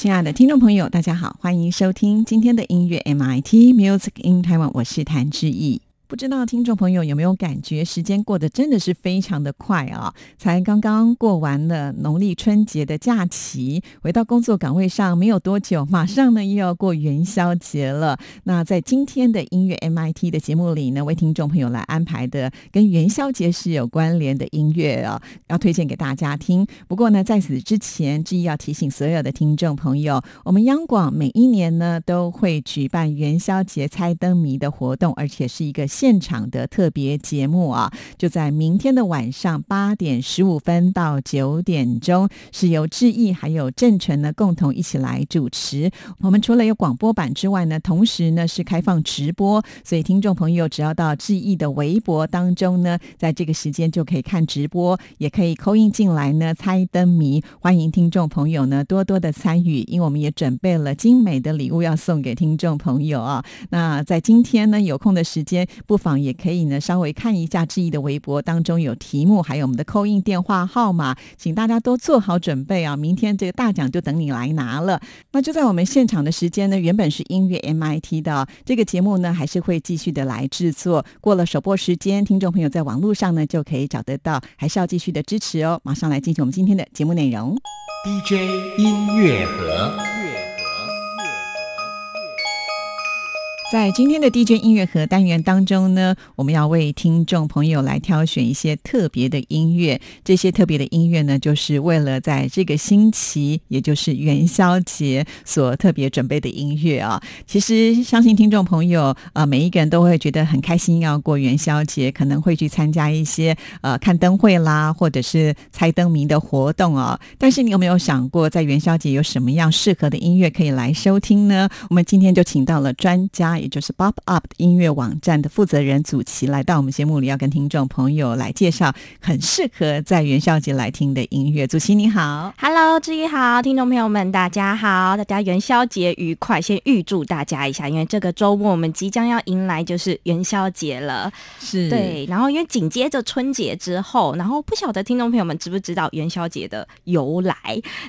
亲爱的听众朋友，大家好，欢迎收听今天的音乐 MIT Music in Taiwan，我是谭志毅。不知道听众朋友有没有感觉，时间过得真的是非常的快啊！才刚刚过完了农历春节的假期，回到工作岗位上没有多久，马上呢又要过元宵节了。那在今天的音乐 MIT 的节目里呢，为听众朋友来安排的跟元宵节是有关联的音乐啊，要推荐给大家听。不过呢，在此之前，志毅要提醒所有的听众朋友，我们央广每一年呢都会举办元宵节猜灯谜的活动，而且是一个。现场的特别节目啊，就在明天的晚上八点十五分到九点钟，是由志毅还有郑纯呢共同一起来主持。我们除了有广播版之外呢，同时呢是开放直播，所以听众朋友只要到志毅的微博当中呢，在这个时间就可以看直播，也可以扣印进来呢猜灯谜。欢迎听众朋友呢多多的参与，因为我们也准备了精美的礼物要送给听众朋友啊。那在今天呢有空的时间。不妨也可以呢，稍微看一下志毅的微博当中有题目，还有我们的扣印电话号码，请大家都做好准备啊！明天这个大奖就等你来拿了。那就在我们现场的时间呢，原本是音乐 MIT 的这个节目呢，还是会继续的来制作。过了首播时间，听众朋友在网络上呢就可以找得到，还是要继续的支持哦。马上来进行我们今天的节目内容，DJ 音乐盒。在今天的 DJ 音乐盒单元当中呢，我们要为听众朋友来挑选一些特别的音乐。这些特别的音乐呢，就是为了在这个星期，也就是元宵节所特别准备的音乐啊。其实相信听众朋友呃，每一个人都会觉得很开心，要过元宵节，可能会去参加一些呃看灯会啦，或者是猜灯谜的活动啊。但是你有没有想过，在元宵节有什么样适合的音乐可以来收听呢？我们今天就请到了专家。也就是 Bob Up 音乐网站的负责人祖奇来到我们节目里，要跟听众朋友来介绍很适合在元宵节来听的音乐。祖奇你好，Hello，志毅好，听众朋友们大家好，大家元宵节愉快！先预祝大家一下，因为这个周末我们即将要迎来就是元宵节了，是对。然后因为紧接着春节之后，然后不晓得听众朋友们知不知道元宵节的由来？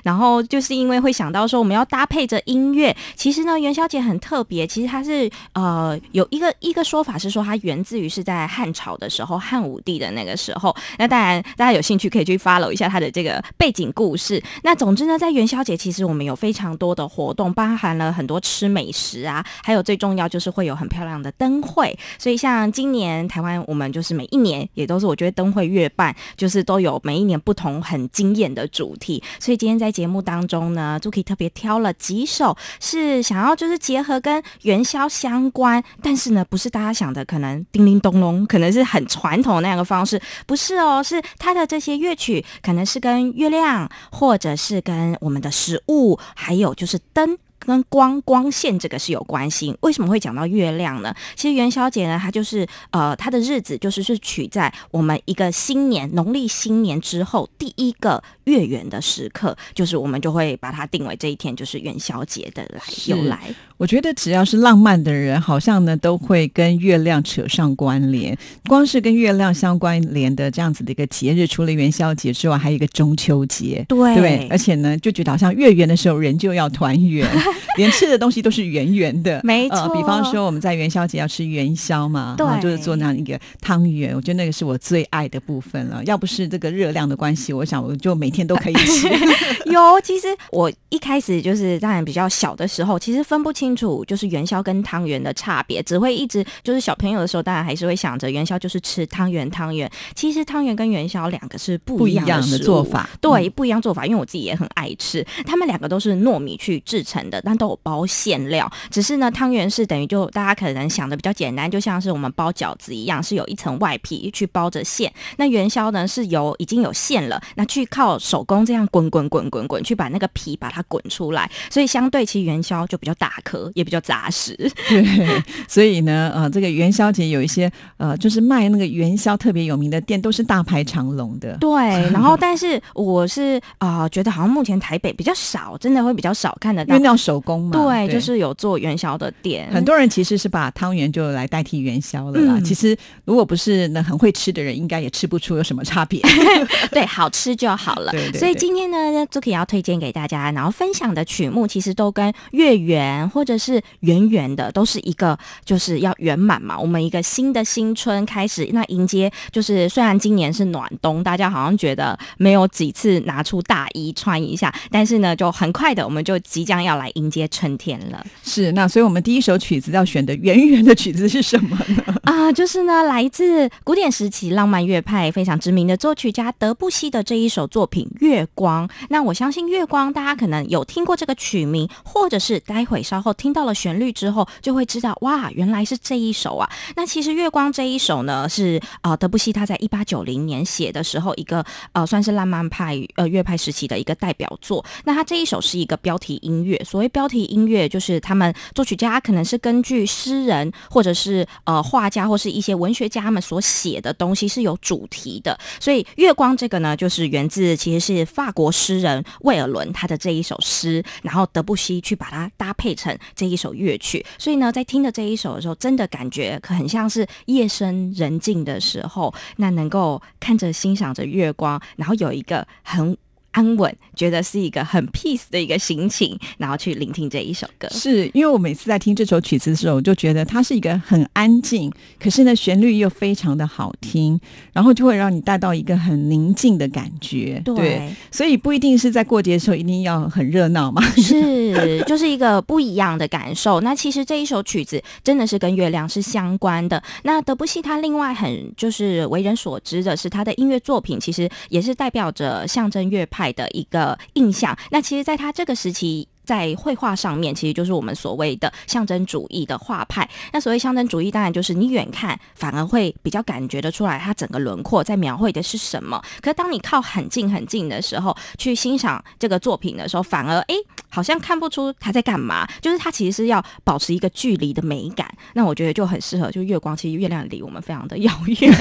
然后就是因为会想到说我们要搭配着音乐，其实呢元宵节很特别，其实它是。呃，有一个一个说法是说，它源自于是在汉朝的时候，汉武帝的那个时候。那当然，大家有兴趣可以去 follow 一下它的这个背景故事。那总之呢，在元宵节，其实我们有非常多的活动，包含了很多吃美食啊，还有最重要就是会有很漂亮的灯会。所以像今年台湾，我们就是每一年也都是我觉得灯会月半，就是都有每一年不同很惊艳的主题。所以今天在节目当中呢，就可以特别挑了几首，是想要就是结合跟元宵相。相关，但是呢，不是大家想的可能叮铃咚隆，可能是很传统那样的方式，不是哦，是它的这些乐曲可能是跟月亮，或者是跟我们的食物，还有就是灯。跟光光线这个是有关系，为什么会讲到月亮呢？其实元宵节呢，它就是呃，它的日子就是是取在我们一个新年农历新年之后第一个月圆的时刻，就是我们就会把它定为这一天就是元宵节的来由来。我觉得只要是浪漫的人，好像呢都会跟月亮扯上关联。光是跟月亮相关联的这样子的一个节日，除了元宵节之外，还有一个中秋节，对对，而且呢就觉得好像月圆的时候人就要团圆。连吃的东西都是圆圆的，没错。比方说我们在元宵节要吃元宵嘛，对，就是做那样一个汤圆。我觉得那个是我最爱的部分了。要不是这个热量的关系，我想我就每天都可以吃。有，其实我一开始就是当然比较小的时候，其实分不清楚就是元宵跟汤圆的差别，只会一直就是小朋友的时候，当然还是会想着元宵就是吃汤圆，汤圆。其实汤圆跟元宵两个是不一样的做法，对，不一样做法。因为我自己也很爱吃，他们两个都是糯米去制成的。但都有包馅料。只是呢，汤圆是等于就大家可能想的比较简单，就像是我们包饺子一样，是有一层外皮去包着馅。那元宵呢，是由已经有馅了，那去靠手工这样滚滚滚滚滚去把那个皮把它滚出来，所以相对其实元宵就比较大颗，也比较扎实。对，所以呢，呃，这个元宵节有一些呃，就是卖那个元宵特别有名的店，都是大排长龙的。对，然后但是我是啊、觉得好像目前台北比较少，真的会比较少看得到因为。那要手工嘛。对，就是有做元宵的店，很多人其实是把汤圆就来代替元宵了啦。嗯其实如果不是那很会吃的人，应该也吃不出有什么差别。对好吃就好了。对对对所以今天呢 z u k i 要推荐给大家，然后分享的曲目其实都跟月圆或者是圆圆的，都是一个就是要圆满嘛。我们一个新的新春开始，那迎接就是虽然今年是暖冬，大家好像觉得没有几次拿出大衣穿一下，但是呢，就很快的我们就即将要来迎接春天了。是，那所以我们第一首曲子要选的圆圆的曲子是什么呢？啊，就是呢，来自古典时期浪漫乐派非常知名的作曲家德布西的这一首作品《月光》。那我相信《月光》，大家可能有听过这个曲名，或者是待会稍后听到了旋律之后，就会知道哇，原来是这一首啊。那其实《月光》这一首呢，是呃德布西他在一八九零年写的时候，一个呃算是浪漫派呃乐派时期的一个代表作。那他这一首是一个标题音乐，所谓标题音乐，就是他们作曲家可能是根据诗人或者是呃画家或是一些文学家们所写的东西是有主题的。所以《月光》这个呢，就是源自其实是法国诗人魏尔伦他的这一首诗，然后德布西去把它搭配成这一首乐曲。所以呢，在听的这一首的时候，真的感觉可很像是夜深人静的时候，那能够看着欣赏着月光，然后有一个很。安稳，觉得是一个很 peace 的一个心情，然后去聆听这一首歌。是因为我每次在听这首曲子的时候，我就觉得它是一个很安静，可是呢旋律又非常的好听，然后就会让你带到一个很宁静的感觉。对所以不一定是在过节的时候一定要很热闹嘛。是，就是一个不一样的感受。那其实这一首曲子真的是跟月亮是相关的。那德布西他另外很就是为人所知的是，他的音乐作品其实也是代表着象征乐派的一个印象。那其实，在他这个时期。在绘画上面，其实就是我们所谓的象征主义的画派。那所谓象征主义，当然就是你远看反而会比较感觉得出来，它整个轮廓在描绘的是什么。可当你靠很近很近的时候去欣赏这个作品的时候，反而诶好像看不出它在干嘛。就是它其实是要保持一个距离的美感。那我觉得就很适合，就月光，其实月亮离我们非常的遥远，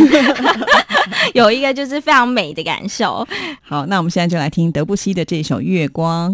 有一个就是非常美的感受。好，那我们现在就来听德布西的这首《月光》。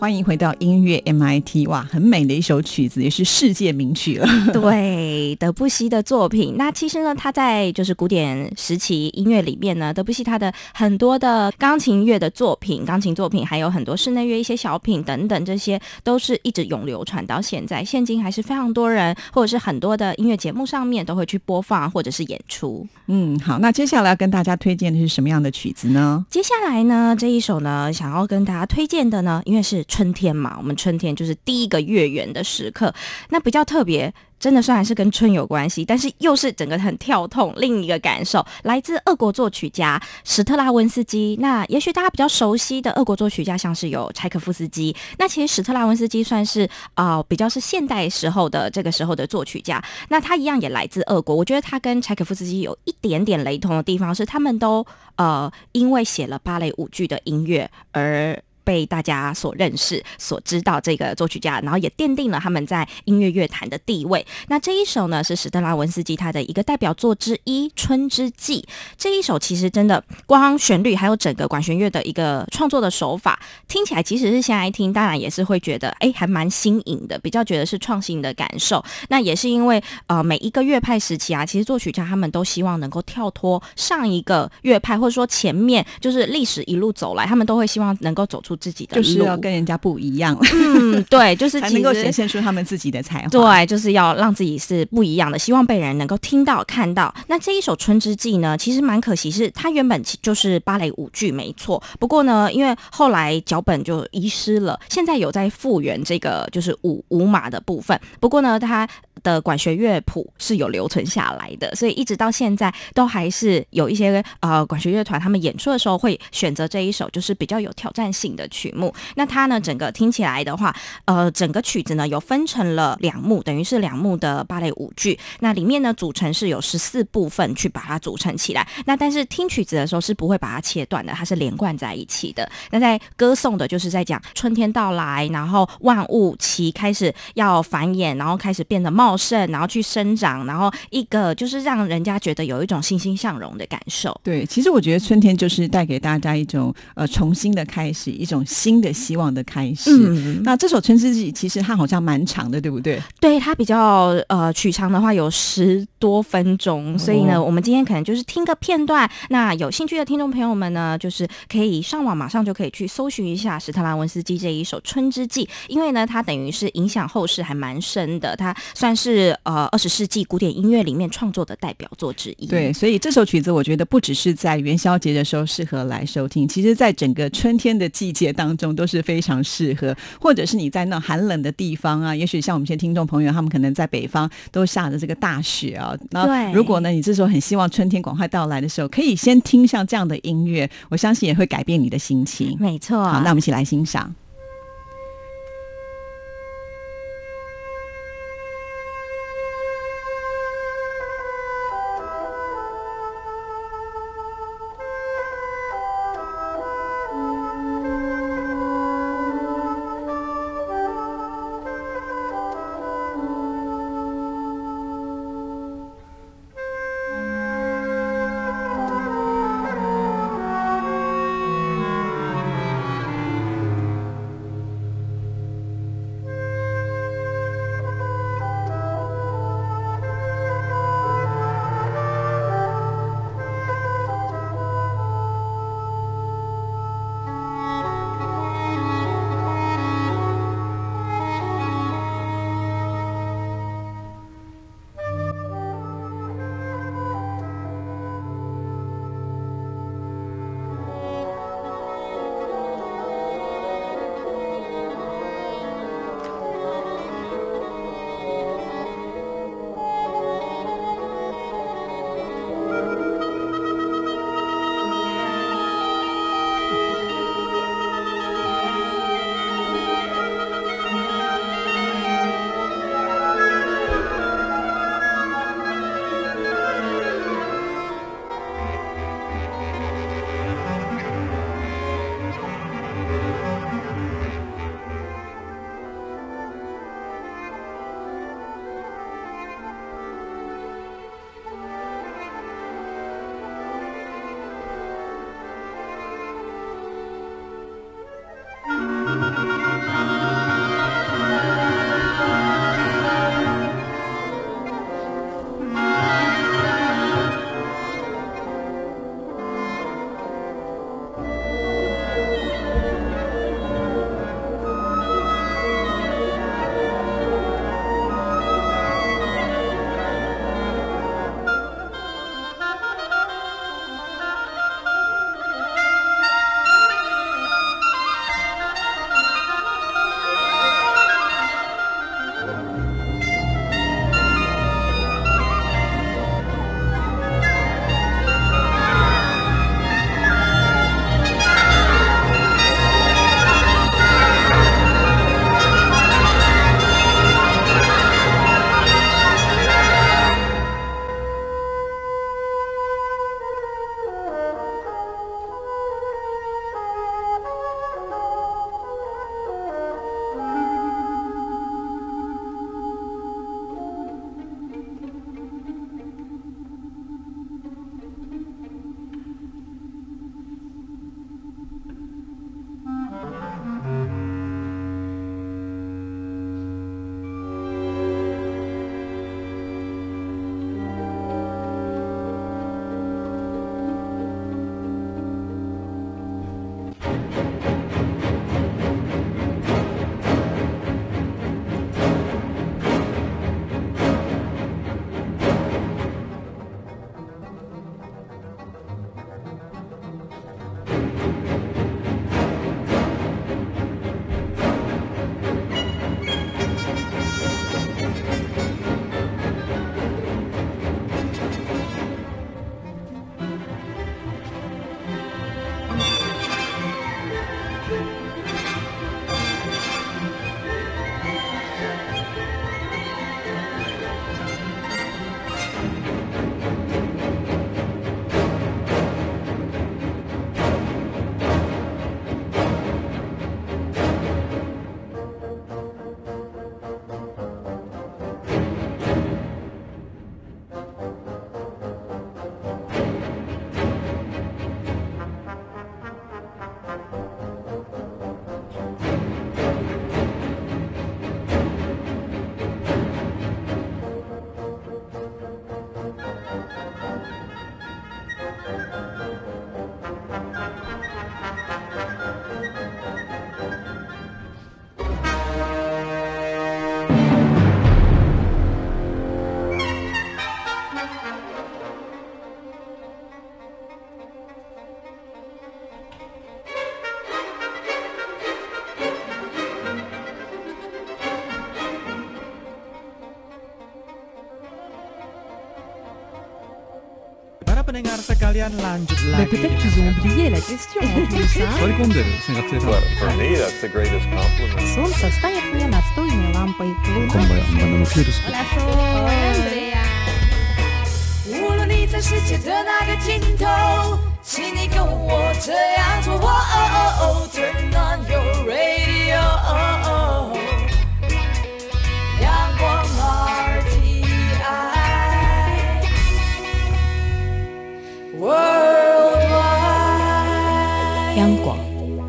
欢迎回到音乐 MIT，哇，很美的一首曲子，也是世界名曲了。对，德布西的作品。那其实呢，他在就是古典时期音乐里面呢，德布西他的很多的钢琴乐的作品、钢琴作品，还有很多室内乐一些小品等等，这些都是一直永流传到现在。现今还是非常多人，或者是很多的音乐节目上面都会去播放或者是演出。嗯，好，那接下来要跟大家推荐的是什么样的曲子呢？接下来呢，这一首呢，想要跟大家推荐的呢，因为是。春天嘛，我们春天就是第一个月圆的时刻，那比较特别。真的虽然是跟春有关系，但是又是整个很跳痛。另一个感受来自俄国作曲家史特拉文斯基。那也许大家比较熟悉的俄国作曲家，像是有柴可夫斯基。那其实史特拉文斯基算是啊比较是现代时候的这个时候的作曲家。那他一样也来自俄国。我觉得他跟柴可夫斯基有一点点雷同的地方是，他们都呃因为写了芭蕾舞剧的音乐而。被大家所认识、所知道这个作曲家，然后也奠定了他们在音乐乐坛的地位。那这一首呢，是史特拉文斯基他的一个代表作之一《春之祭》。这一首其实真的光旋律还有整个管弦乐的一个创作的手法，听起来即使是现在听，当然也是会觉得哎，还蛮新颖的，比较觉得是创新的感受。那也是因为呃，每一个乐派时期啊，其实作曲家他们都希望能够跳脱上一个乐派，或者说前面就是历史一路走来，他们都会希望能够走出。自己的就是要跟人家不一样，嗯，对，就是 才能够显现出他们自己的才华。对，就是要让自己是不一样的，希望被人能够听到、看到。那这一首《春之祭》呢，其实蛮可惜，是它原本就是芭蕾舞剧，没错。不过呢，因为后来脚本就遗失了，现在有在复原这个就是舞舞马的部分。不过呢，它的管弦乐谱是有留存下来的，所以一直到现在都还是有一些呃管弦乐团他们演出的时候会选择这一首就是比较有挑战性的曲目。那它呢，整个听起来的话，呃，整个曲子呢有分成了两幕，等于是两幕的芭蕾舞剧。那里面呢组成是有十四部分去把它组成起来。那但是听曲子的时候是不会把它切断的，它是连贯在一起的。那在歌颂的就是在讲春天到来，然后万物齐开始要繁衍，然后开始变得茂盛，然后去生长，然后一个就是让人家觉得有一种欣欣向荣的感受。对，其实我觉得春天就是带给大家一种呃重新的开始，一种新的希望的开始。嗯，那这首《春之祭》其实它好像蛮长的，对不对？对，它比较呃曲长的话有十多分钟，所以呢，我们今天可能就是听个片段。那有兴趣的听众朋友们呢，就是可以上网马上就可以去搜寻一下史特拉文斯基这一首《春之祭》，因为呢，它等于是影响后世还蛮深的，它算是呃二十世纪古典音乐里面创作的代表作之一。对，所以这首曲子我觉得不只是在元宵节的时候适合来收听，其实在整个春天的季节当中都是非常适合，或者是你在那寒冷的地方啊，也许像我们一些听众朋友，他们可能在北方都下着这个大雪啊，那如果呢，你这时候很希望春天赶快到来的时候，可以先听像这样的音乐，我相信也会改变你的心情。没错，好，那我们一起来欣赏。pendengar sekalian lanjut Mais lagi peut-être dengan qu'ils ont tema. oublié la question en plus, hein Soikonderu, sen katsotaan. Well, for me, that's the greatest compliment. Солнце станет мне настольной лампой. Луна こんばんは、マナのキュールス。无论你在世界的哪个尽头，请你跟我这样做。哦哦哦，Turn on your radio，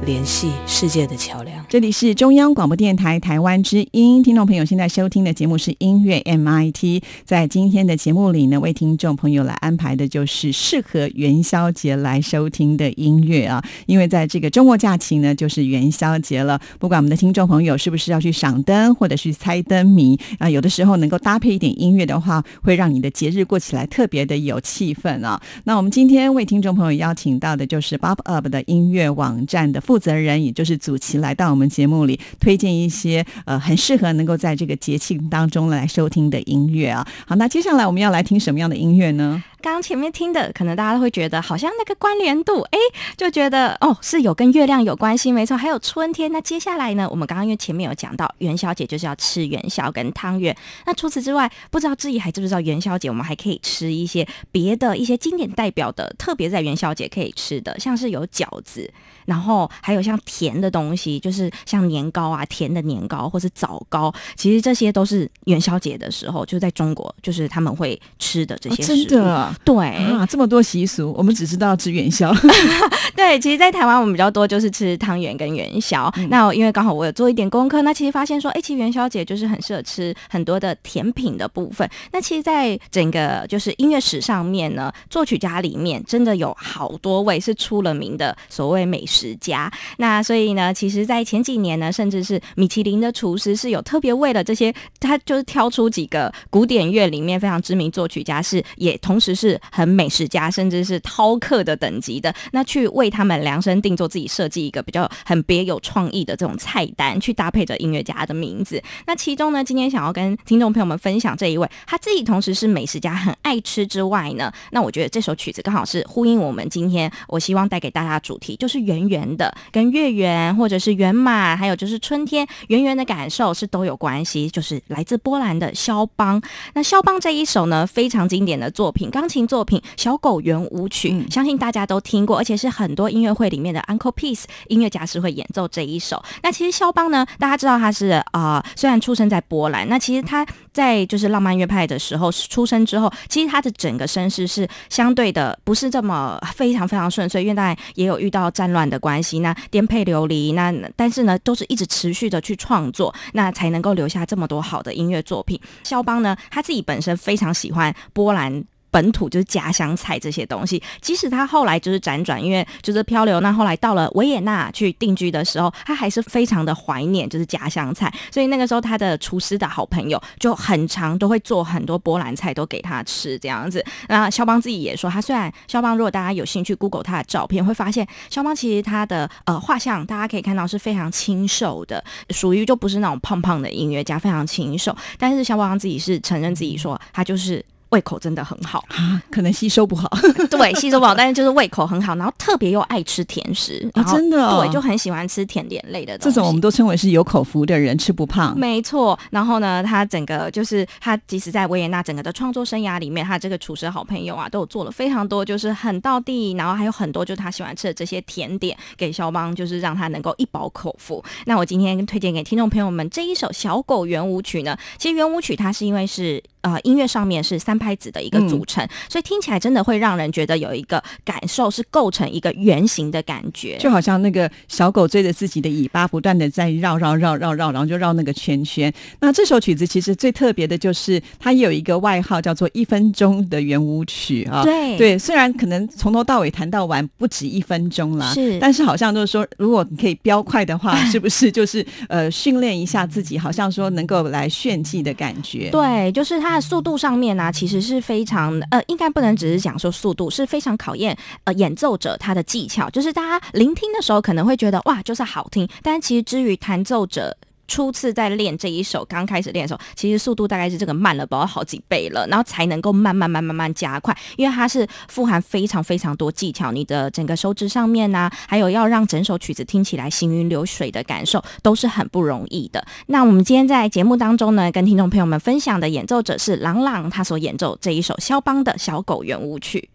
联系世界的桥梁。这里是中央广播电台台湾之音，听众朋友现在收听的节目是音乐 MIT。在今天的节目里呢，为听众朋友来安排的就是适合元宵节来收听的音乐啊。因为在这个周末假期呢，就是元宵节了。不管我们的听众朋友是不是要去赏灯，或者是猜灯谜啊，有的时候能够搭配一点音乐的话，会让你的节日过起来特别的有气氛啊。那我们今天为听众朋友邀请到的就是 Bob Up 的音乐网站的负责人，也就是祖奇，来到我们节目里推荐一些呃很适合能够在这个节庆当中来收听的音乐啊。好，那接下来我们要来听什么样的音乐呢？刚刚前面听的，可能大家都会觉得好像那个关联度，哎，就觉得哦是有跟月亮有关系，没错，还有春天。那接下来呢，我们刚刚因为前面有讲到元宵节就是要吃元宵跟汤圆。那除此之外，不知道志毅还知不知道元宵节我们还可以吃一些别的一些经典代表的，特别在元宵节可以吃的，像是有饺子，然后还有像甜的东西，就是像年糕啊，甜的年糕或是枣糕，其实这些都是元宵节的时候，就是在中国就是他们会吃的这些食物。对啊，这么多习俗，我们只知道吃元宵。对，其实，在台湾我们比较多就是吃汤圆跟元宵。嗯那因为刚好我有做一点功课，那其实发现说，哎，其实元宵节就是很适合吃很多的甜品的部分。那其实，在整个就是音乐史上面呢，作曲家里面真的有好多位是出了名的所谓美食家。那所以呢，其实，在前几年呢，甚至是米其林的厨师是有特别为了这些，他就是挑出几个古典乐里面非常知名作曲家，是也同时是很美食家，甚至是饕客的等级的，那去为他们量身定做，自己设计一个比较很别有创意的这种菜单，去搭配着音乐家的名字。那其中呢，今天想要跟听众朋友们分享这一位，他自己同时是美食家，很爱吃之外呢，那我觉得这首曲子刚好是呼应我们今天我希望带给大家主题，就是圆圆的，跟月圆或者是圆满，还有就是春天圆圆的感受是都有关系，就是来自波兰的肖邦。那肖邦这一首呢，非常经典的作品，刚琴作品《小狗圆舞曲》，嗯相信大家都听过，而且是很多音乐会里面的 Uncle Piece 音乐家是会演奏这一首。那其实肖邦呢，大家知道他是啊、呃虽然出生在波兰，那其实他在就是浪漫乐派的时候出生之后，其实他的整个身世是相对的不是这么非常非常顺遂，因为当然也有遇到战乱的关系，那颠沛流离，那但是呢，都是一直持续的去创作，那才能够留下这么多好的音乐作品。肖邦呢，他自己本身非常喜欢波兰。本土就是家乡菜这些东西，即使他后来就是辗转，因为就是漂流，那后来到了维也纳去定居的时候，他还是非常的怀念就是家乡菜，所以那个时候他的厨师的好朋友就很常都会做很多波兰菜都给他吃这样子。那肖邦自己也说，他虽然肖邦如果大家有兴趣 Google 他的照片，会发现肖邦其实他的呃画像大家可以看到是非常清瘦的，属于就不是那种胖胖的音乐家，非常清瘦。但是肖邦自己是承认自己说他就是。胃口真的很好，啊，可能吸收不好。对，吸收不好，但是就是胃口很好，然后特别又爱吃甜食，啊真的哦对，就很喜欢吃甜点类的东西。这种我们都称为是有口福的人，吃不胖。没错，然后呢，他整个就是他，即使在维也纳整个的创作生涯里面，他这个厨师好朋友啊，都有做了非常多，就是很到地，然后还有很多就是他喜欢吃的这些甜点给肖邦，就是让他能够一饱口福。那我今天推荐给听众朋友们这一首《小狗圆舞曲》呢，其实圆舞曲它是因为是呃音乐上面是三拍子的一个组成，所以听起来真的会让人觉得有一个感受是构成一个圆形的感觉，就好像那个小狗追着自己的尾巴，不断的在绕绕绕绕绕，然后就绕那个圈圈。那这首曲子其实最特别的就是它也有一个外号叫做“一分钟的圆舞曲”啊。对对，虽然可能从头到尾弹到完不止一分钟啦，是但是好像就是说，如果你可以飙快的话，是不是就是呃训练一下自己，好像说能够来炫技的感觉？对，就是它那速度上面呢、其实是非常呃，应该不能只是讲说速度，是非常考验呃演奏者他的技巧。就是大家聆听的时候可能会觉得哇，就是好听，但其实之于弹奏者。初次在练这一首，刚开始练的时候，其实速度大概是这个慢了，不知道好几倍了，然后才能够慢慢慢慢慢加快，因为它是富含非常非常多技巧，你的整个手指上面呐、还有要让整首曲子听起来行云流水的感受，都是很不容易的。那我们今天在节目当中呢，跟听众朋友们分享的演奏者是朗朗，他所演奏这一首肖邦的小狗圆舞曲。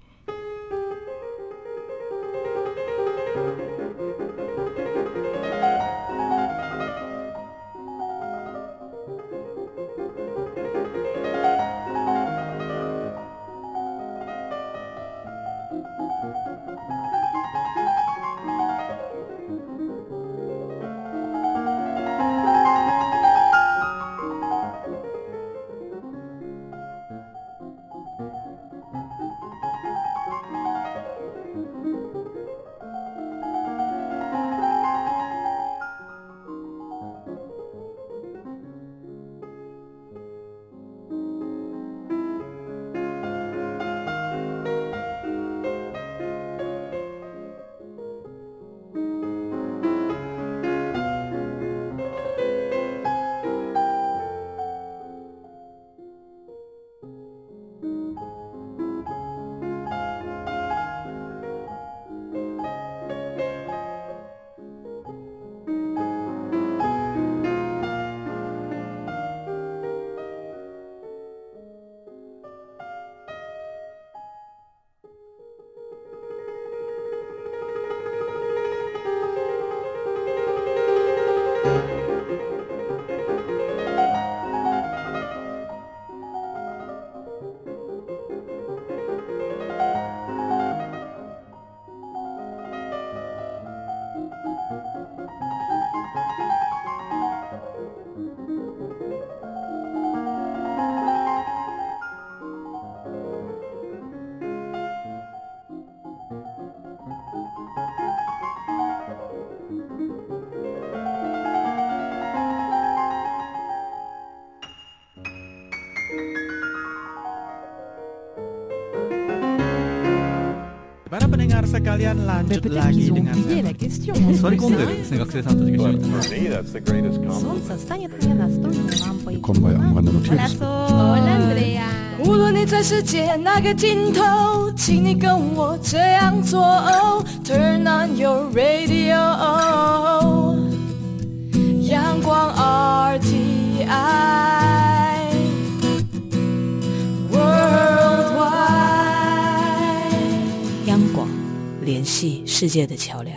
に for me, that's the greatest compliment. Солнце станет мне настольной лампой. こんばんは、マナのティーです。 Hola, Andrea. 无论你在世界哪个尽头，请你跟我这样做。Turn on your radio，阳光 RTI 世界的桥梁。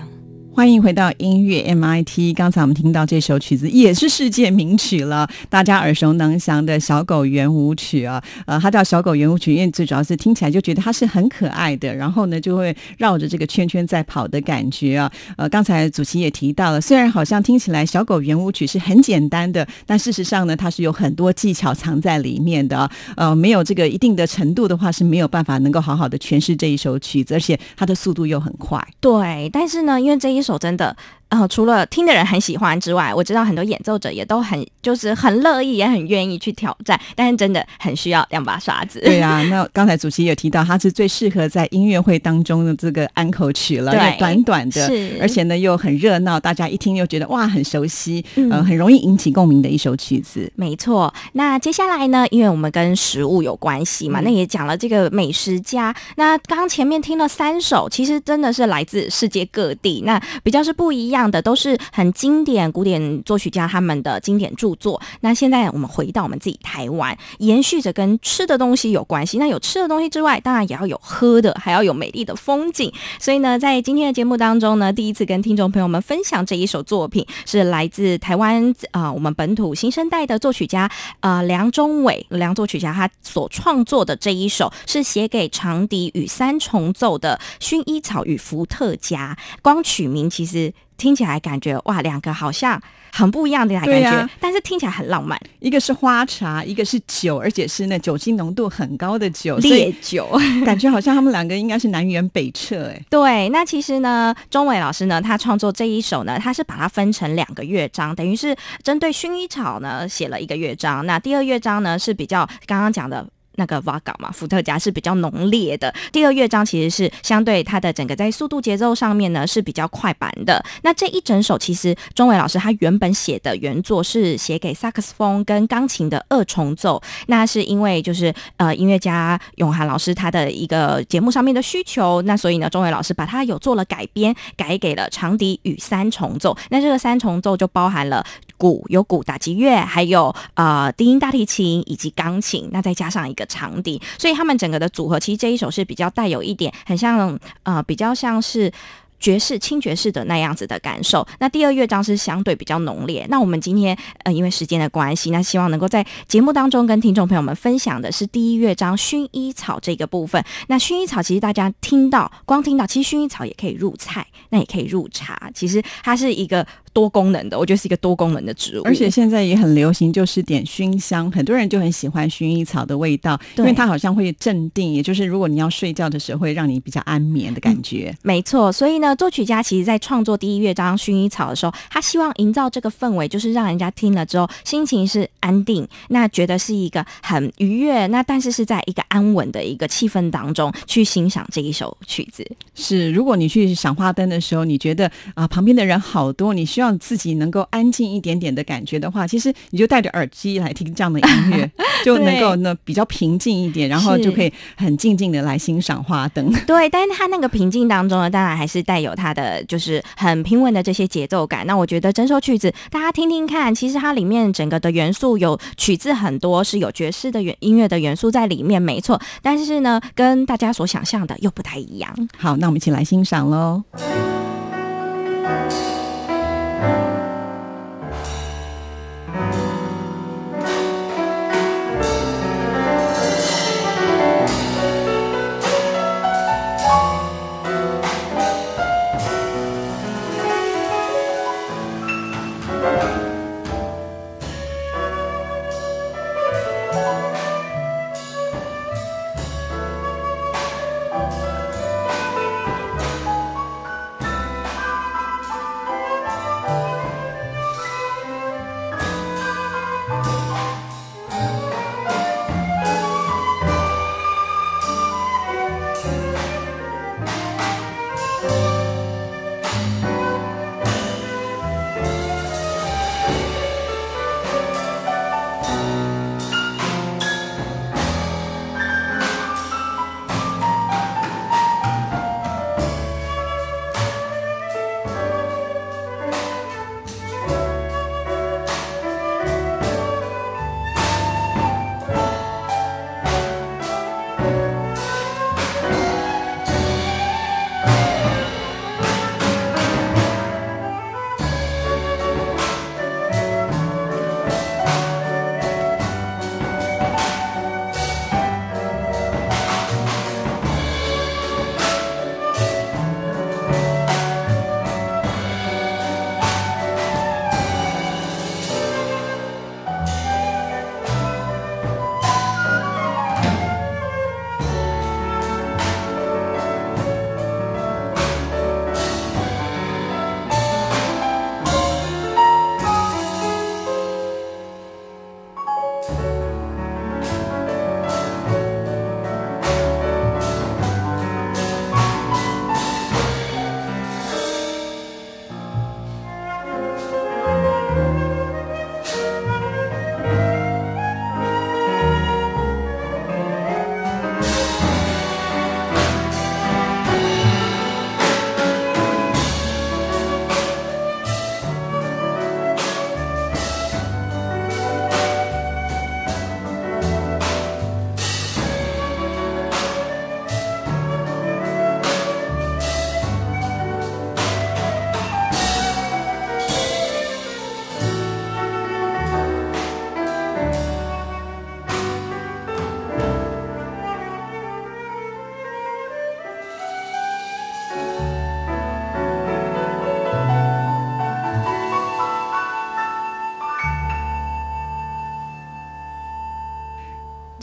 欢迎回到音乐 MIT。刚才我们听到这首曲子也是世界名曲了，大家耳熟能详的小狗圆舞曲啊。呃，它叫小狗圆舞曲，因为最主要是听起来就觉得它是很可爱的，然后呢就会绕着这个圈圈在跑的感觉啊。呃，刚才主席也提到了，虽然好像听起来小狗圆舞曲是很简单的，但事实上呢，它是有很多技巧藏在里面的。呃，没有这个一定的程度的话，是没有办法能够好好的诠释这一首曲子，而且它的速度又很快。对，但是呢，因为这一首说真的，呃，除了听的人很喜欢之外，我知道很多演奏者也都很就是很乐意，也很愿意去挑战，但是真的很需要两把刷子。对啊，那刚才主席也提到，它是最适合在音乐会当中的这个安口曲了，对短短的是，而且呢又很热闹，大家一听又觉得哇很熟悉，嗯呃，很容易引起共鸣的一首曲子。没错，那接下来呢？因为我们跟食物有关系嘛，嗯那也讲了这个美食家。那刚刚前面听了三首，其实真的是来自世界各地，那比较是不一样样的，都是很经典古典作曲家他们的经典著作。那现在我们回到我们自己台湾，延续着跟吃的东西有关系。那有吃的东西之外，当然也要有喝的，还要有美丽的风景。所以呢，在今天的节目当中呢，第一次跟听众朋友们分享这一首作品，是来自台湾啊、我们本土新生代的作曲家呃梁中伟梁作曲家他所创作的这一首，是写给长笛与三重奏的《薰衣草与伏特加》。光曲名其实听起来感觉哇，两个好像很不一样的感觉，但是听起来很浪漫，一个是花茶，一个是酒，而且是那酒精浓度很高的酒，烈酒。感觉好像他们两个应该是南辕北辙哎。对，那其实呢，钟伟老师呢，他创作这一首呢，他是把它分成两个乐章，等于是针对薰衣草呢写了一个乐章。那第二乐章呢是比较刚刚讲的。那个 Vaga 嘛，伏特加是比较浓烈的。第二乐章其实是相对它的整个在速度节奏上面呢是比较快板的。那这一整首其实钟伟老师他原本写的原作是写给萨克斯风跟钢琴的二重奏，那是因为就是呃音乐家永涵老师他的一个节目上面的需求，那所以呢钟伟老师把它有做了改编，改给了长笛与三重奏。那这个三重奏就包含了鼓，有鼓打击乐，还有呃低音大提琴以及钢琴，那再加上一个长笛，所以他们整个的组合其实这一首是比较带有一点很像呃比较像是。爵士、轻爵士的那样子的感受。那第二乐章是相对比较浓烈。那我们今天呃，因为时间的关系，那希望能够在节目当中跟听众朋友们分享的是第一乐章薰衣草这个部分。那薰衣草其实大家听到，光听到，其实薰衣草也可以入菜，那也可以入茶。其实它是一个多功能的，我觉得是一个多功能的植物。而且现在也很流行，就是点熏香，很多人就很喜欢薰衣草的味道，因为它好像会镇定，也就是如果你要睡觉的时候，会让你比较安眠的感觉。没错，所以呢，作曲家其实在创作第一乐章《薰衣草》的时候，他希望营造这个氛围，就是让人家听了之后心情是安定，那觉得是一个很愉悦，那但是是在一个安稳的一个气氛当中去欣赏这一首曲子。是，如果你去赏花灯的时候，你觉得啊、旁边的人好多，你需要自己能够安静一点点的感觉的话，其实你就戴着耳机来听这样的音乐，就能够呢比较平静一点，然后就可以很静静的来欣赏花灯。对，但是它那个平静当中呢，当然还是带有它的就是很平稳的这些节奏感。那我觉得整首曲子大家听听看，其实它里面整个的元素有曲子很多是有爵士的元音乐的元素在里面，没错。但是呢，跟大家所想象的又不太一样。好，那我们一起来欣赏喽。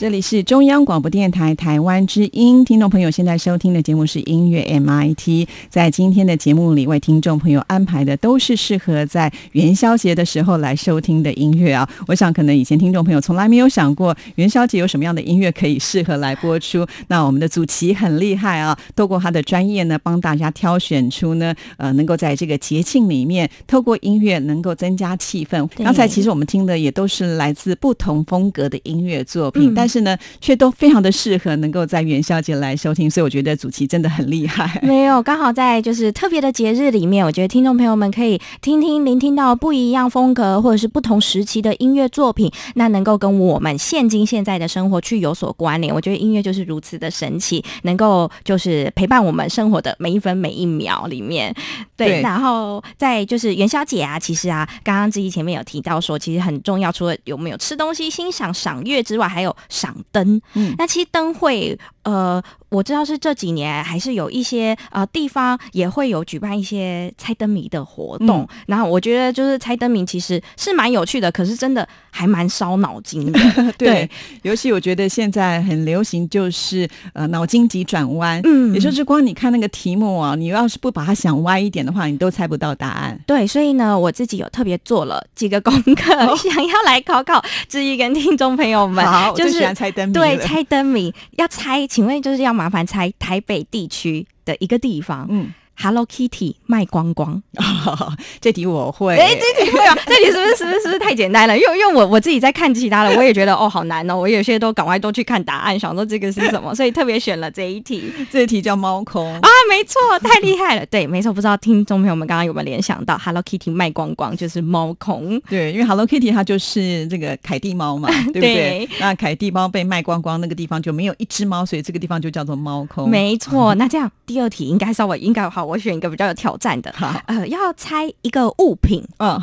这里是中央广播电台台湾之音，听众朋友现在收听的节目是音乐 MIT。在今天的节目里，为听众朋友安排的都是适合在元宵节的时候来收听的音乐啊。我想，可能以前听众朋友从来没有想过元宵节有什么样的音乐可以适合来播出。那我们的祖奇很厉害啊，透过他的专业呢，帮大家挑选出呢，呃，能够在这个节庆里面，透过音乐能够增加气氛。刚才其实我们听的也都是来自不同风格的音乐作品，嗯但是呢，却都非常的适合能够在元宵节来收听，所以我觉得主题真的很厉害。没有，刚好在就是特别的节日里面，我觉得听众朋友们可以听听、聆听到不一样风格或者是不同时期的音乐作品，那能够跟我们现今现在的生活去有所关联。我觉得音乐就是如此的神奇，能够就是陪伴我们生活的每一分每一秒里面。对，对然后在就是元宵节啊，其实啊，刚刚自己前面有提到说，其实很重要，除了有没有吃东西、欣赏赏月之外，还有赏灯。嗯那其实灯会，呃，我知道是这几年还是有一些呃地方也会有举办一些猜灯谜的活动。嗯然后我觉得就是猜灯谜其实是蛮有趣的，可是真的还蛮烧脑筋的。对，尤其我觉得现在很流行就是呃脑筋急转弯，嗯也就是光你看那个题目啊，你要是不把它想歪一点的话，你都猜不到答案。对，所以呢，我自己有特别做了几个功课，想要来考考志毅跟听众朋友们。哦好，我就是最喜欢猜灯谜对，猜灯谜要猜，请问就是要麻烦猜台北地区的一个地方、嗯，Hello Kitty 卖光光。这题我会。哎、这题会啊，这题是不是是不是是不是太简单了？因为因为我我自己在看其他的，我也觉得哦好难哦，我有些都赶快都去看答案，想说这个是什么，所以特别选了这一题这一题叫猫空啊，没错，太厉害了，对，没错，不知道听众朋友们刚刚有没有联想到 Hello Kitty 卖光光就是猫空。对，因为 Hello Kitty 它就是这个凯蒂猫嘛，对不对？对那凯蒂猫被卖光光，那个地方就没有一只猫，所以这个地方就叫做猫空。没错，那这样第二题应该稍微应该好，我选一个比较有挑战的，好，呃，要猜一个物品，嗯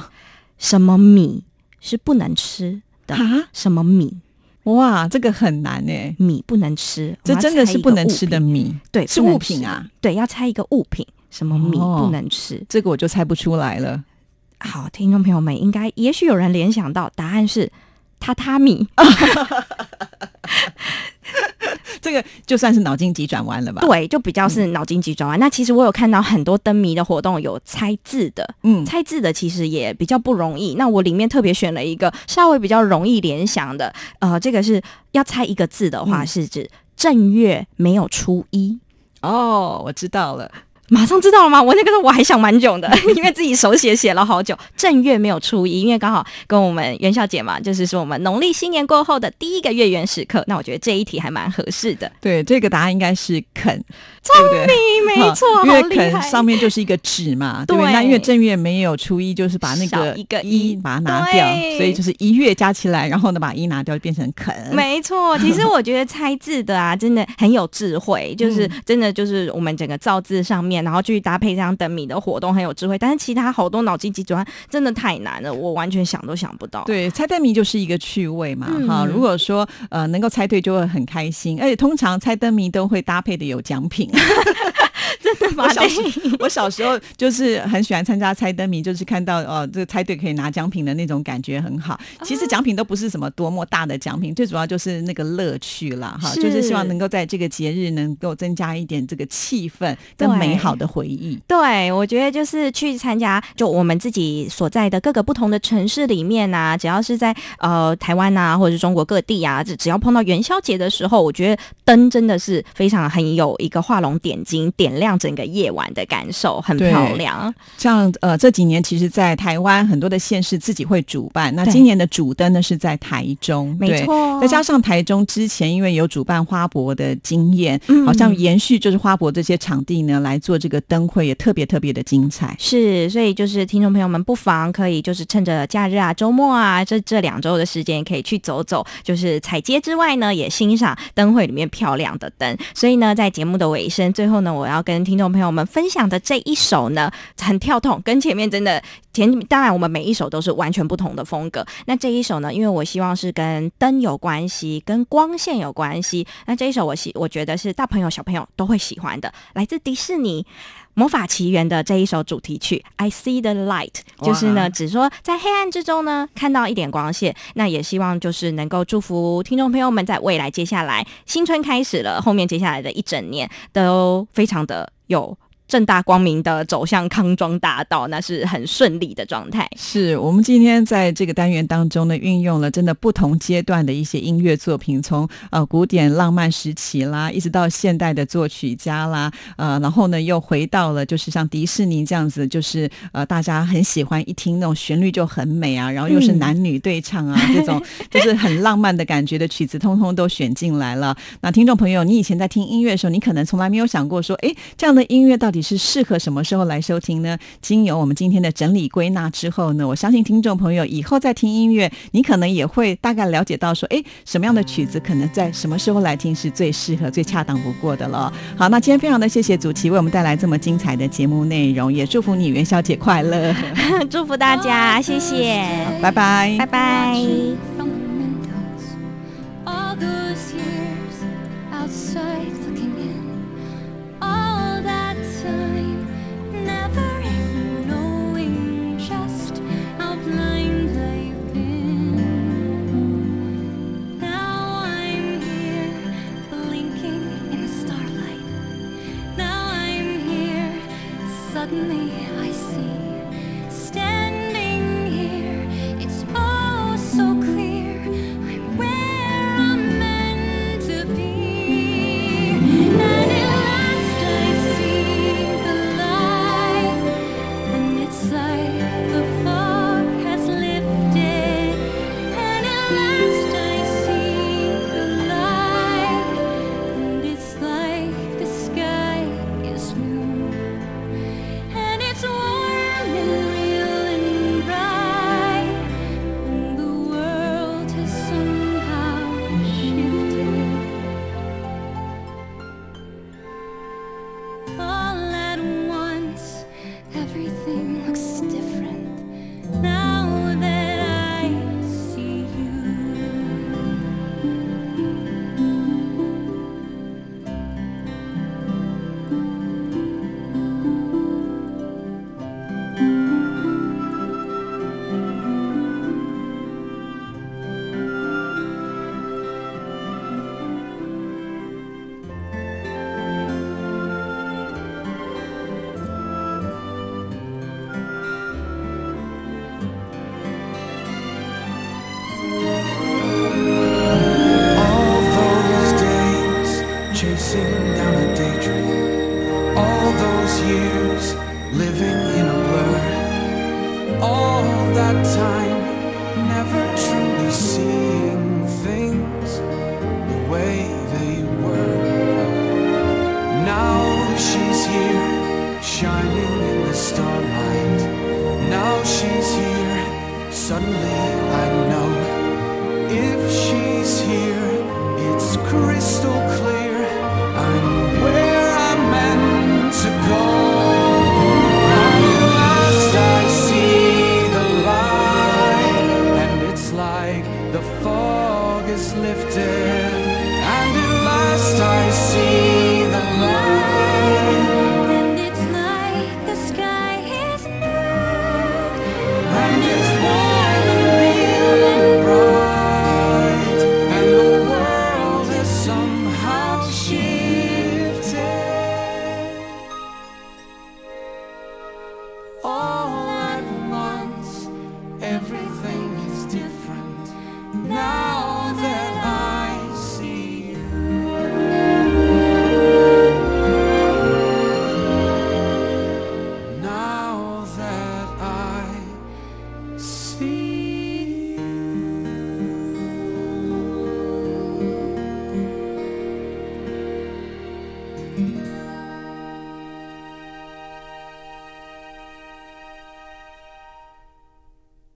什么米是不能吃的？啊，什么米？哇，这个很难哎，米不能吃，这真的是不能吃的米，对，是物品啊。对，要猜一个物品，什么米哦不能吃？这个我就猜不出来了。好，听众朋友们应该也许有人联想到答案是榻榻米，这个就算是脑筋急转弯了吧？，对，就比较是脑筋急转弯。那其实我有看到很多灯谜的活动有猜字的，嗯，猜字的其实也比较不容易。那我里面特别选了一个稍微比较容易联想的，呃，这个是要猜一个字的话，嗯是指正月没有初一。哦，我知道了。马上知道了吗？我那个时候我还想蛮久的，因为自己手写写了好久。正月没有初一，因为刚好跟我们元宵节嘛，就是说我们农历新年过后的第一个月圆时刻。那我觉得这一题还蛮合适的。对，这个答案应该是肯，聪明对？没错，因为肯上面就是一个纸嘛，对不对？那因为正月没有初一，就是把那个一个一一把它拿掉，所以就是一月加起来，然后呢把一拿掉，就变成肯。没错，其实我觉得猜字的啊，真的很有智慧，就是嗯真的就是我们整个造字上面，然后去搭配这样灯谜的活动很有智慧。但是其他好多脑筋急转弯真的太难了，我完全想都想不到。对，猜灯谜就是一个趣味嘛，嗯哈。如果说呃能够猜对，就会很开心，而且通常猜灯谜都会搭配的有奖品。真的吗我？小时我小时候就是很喜欢参加猜灯谜，就是看到哦，这个猜对可以拿奖品的那种感觉很好。其实奖品都不是什么多么大的奖品，最主要就是那个乐趣啦，哈，就是希望能够在这个节日能够增加一点这个气氛跟美好的回忆。对，我觉得就是去参加，就我们自己所在的各个不同的城市里面啊，只要是在呃台湾啊，或者是中国各地啊，只只要碰到元宵节的时候，我觉得灯真的是非常很有一个画龙点睛、点亮整个夜晚的感受，很漂亮。像呃这几年，其实，在台湾很多的县市自己会主办。那今年的主灯呢是在台中，没错再加上台中之前因为有主办花博的经验，嗯好像延续就是花博这些场地呢来做这个灯会，也特别特别的精彩。是，所以就是听众朋友们不妨可以就是趁着假日啊、周末啊这这两周的时间，可以去走走，就是踩街之外呢，也欣赏灯会里面漂亮的灯。所以呢，在节目的尾声，最后呢，我要跟听众朋友们分享的这一首呢，很跳痛，跟前面真的前当然我们每一首都是完全不同的风格。那这一首呢，因为我希望是跟灯有关系，跟光线有关系。那这一首我喜我觉得是大朋友小朋友都会喜欢的，来自迪士尼。魔法奇缘》的这一首主题曲《I See the Light》，就是呢，只说在黑暗之中呢看到一点光线。那也希望就是能够祝福听众朋友们，在未来接下来新春开始了，后面接下来的一整年都非常的有正大光明的走向康庄大道，那是很顺利的状态。是我们今天在这个单元当中呢，运用了真的不同阶段的一些音乐作品，从呃古典浪漫时期啦，一直到现代的作曲家啦，呃，然后呢又回到了就是像迪士尼这样子，就是呃大家很喜欢一听那种旋律就很美啊，然后又是嗯男女对唱啊，这种 就是很浪漫的感觉的曲子，通通都选进来了。那听众朋友，你以前在听音乐的时候，你可能从来没有想过说，诶，这样的音乐到底是适合什么时候来收听呢？经由我们今天的整理归纳之后呢，我相信听众朋友以后在听音乐，你可能也会大概了解到说，诶，什么样的曲子可能在什么时候来听是最适合、最恰当不过的了。好，那今天非常的谢谢祖奇为我们带来这么精彩的节目内容，也祝福你元宵节快乐，祝福大家，谢谢，拜拜拜拜。你。time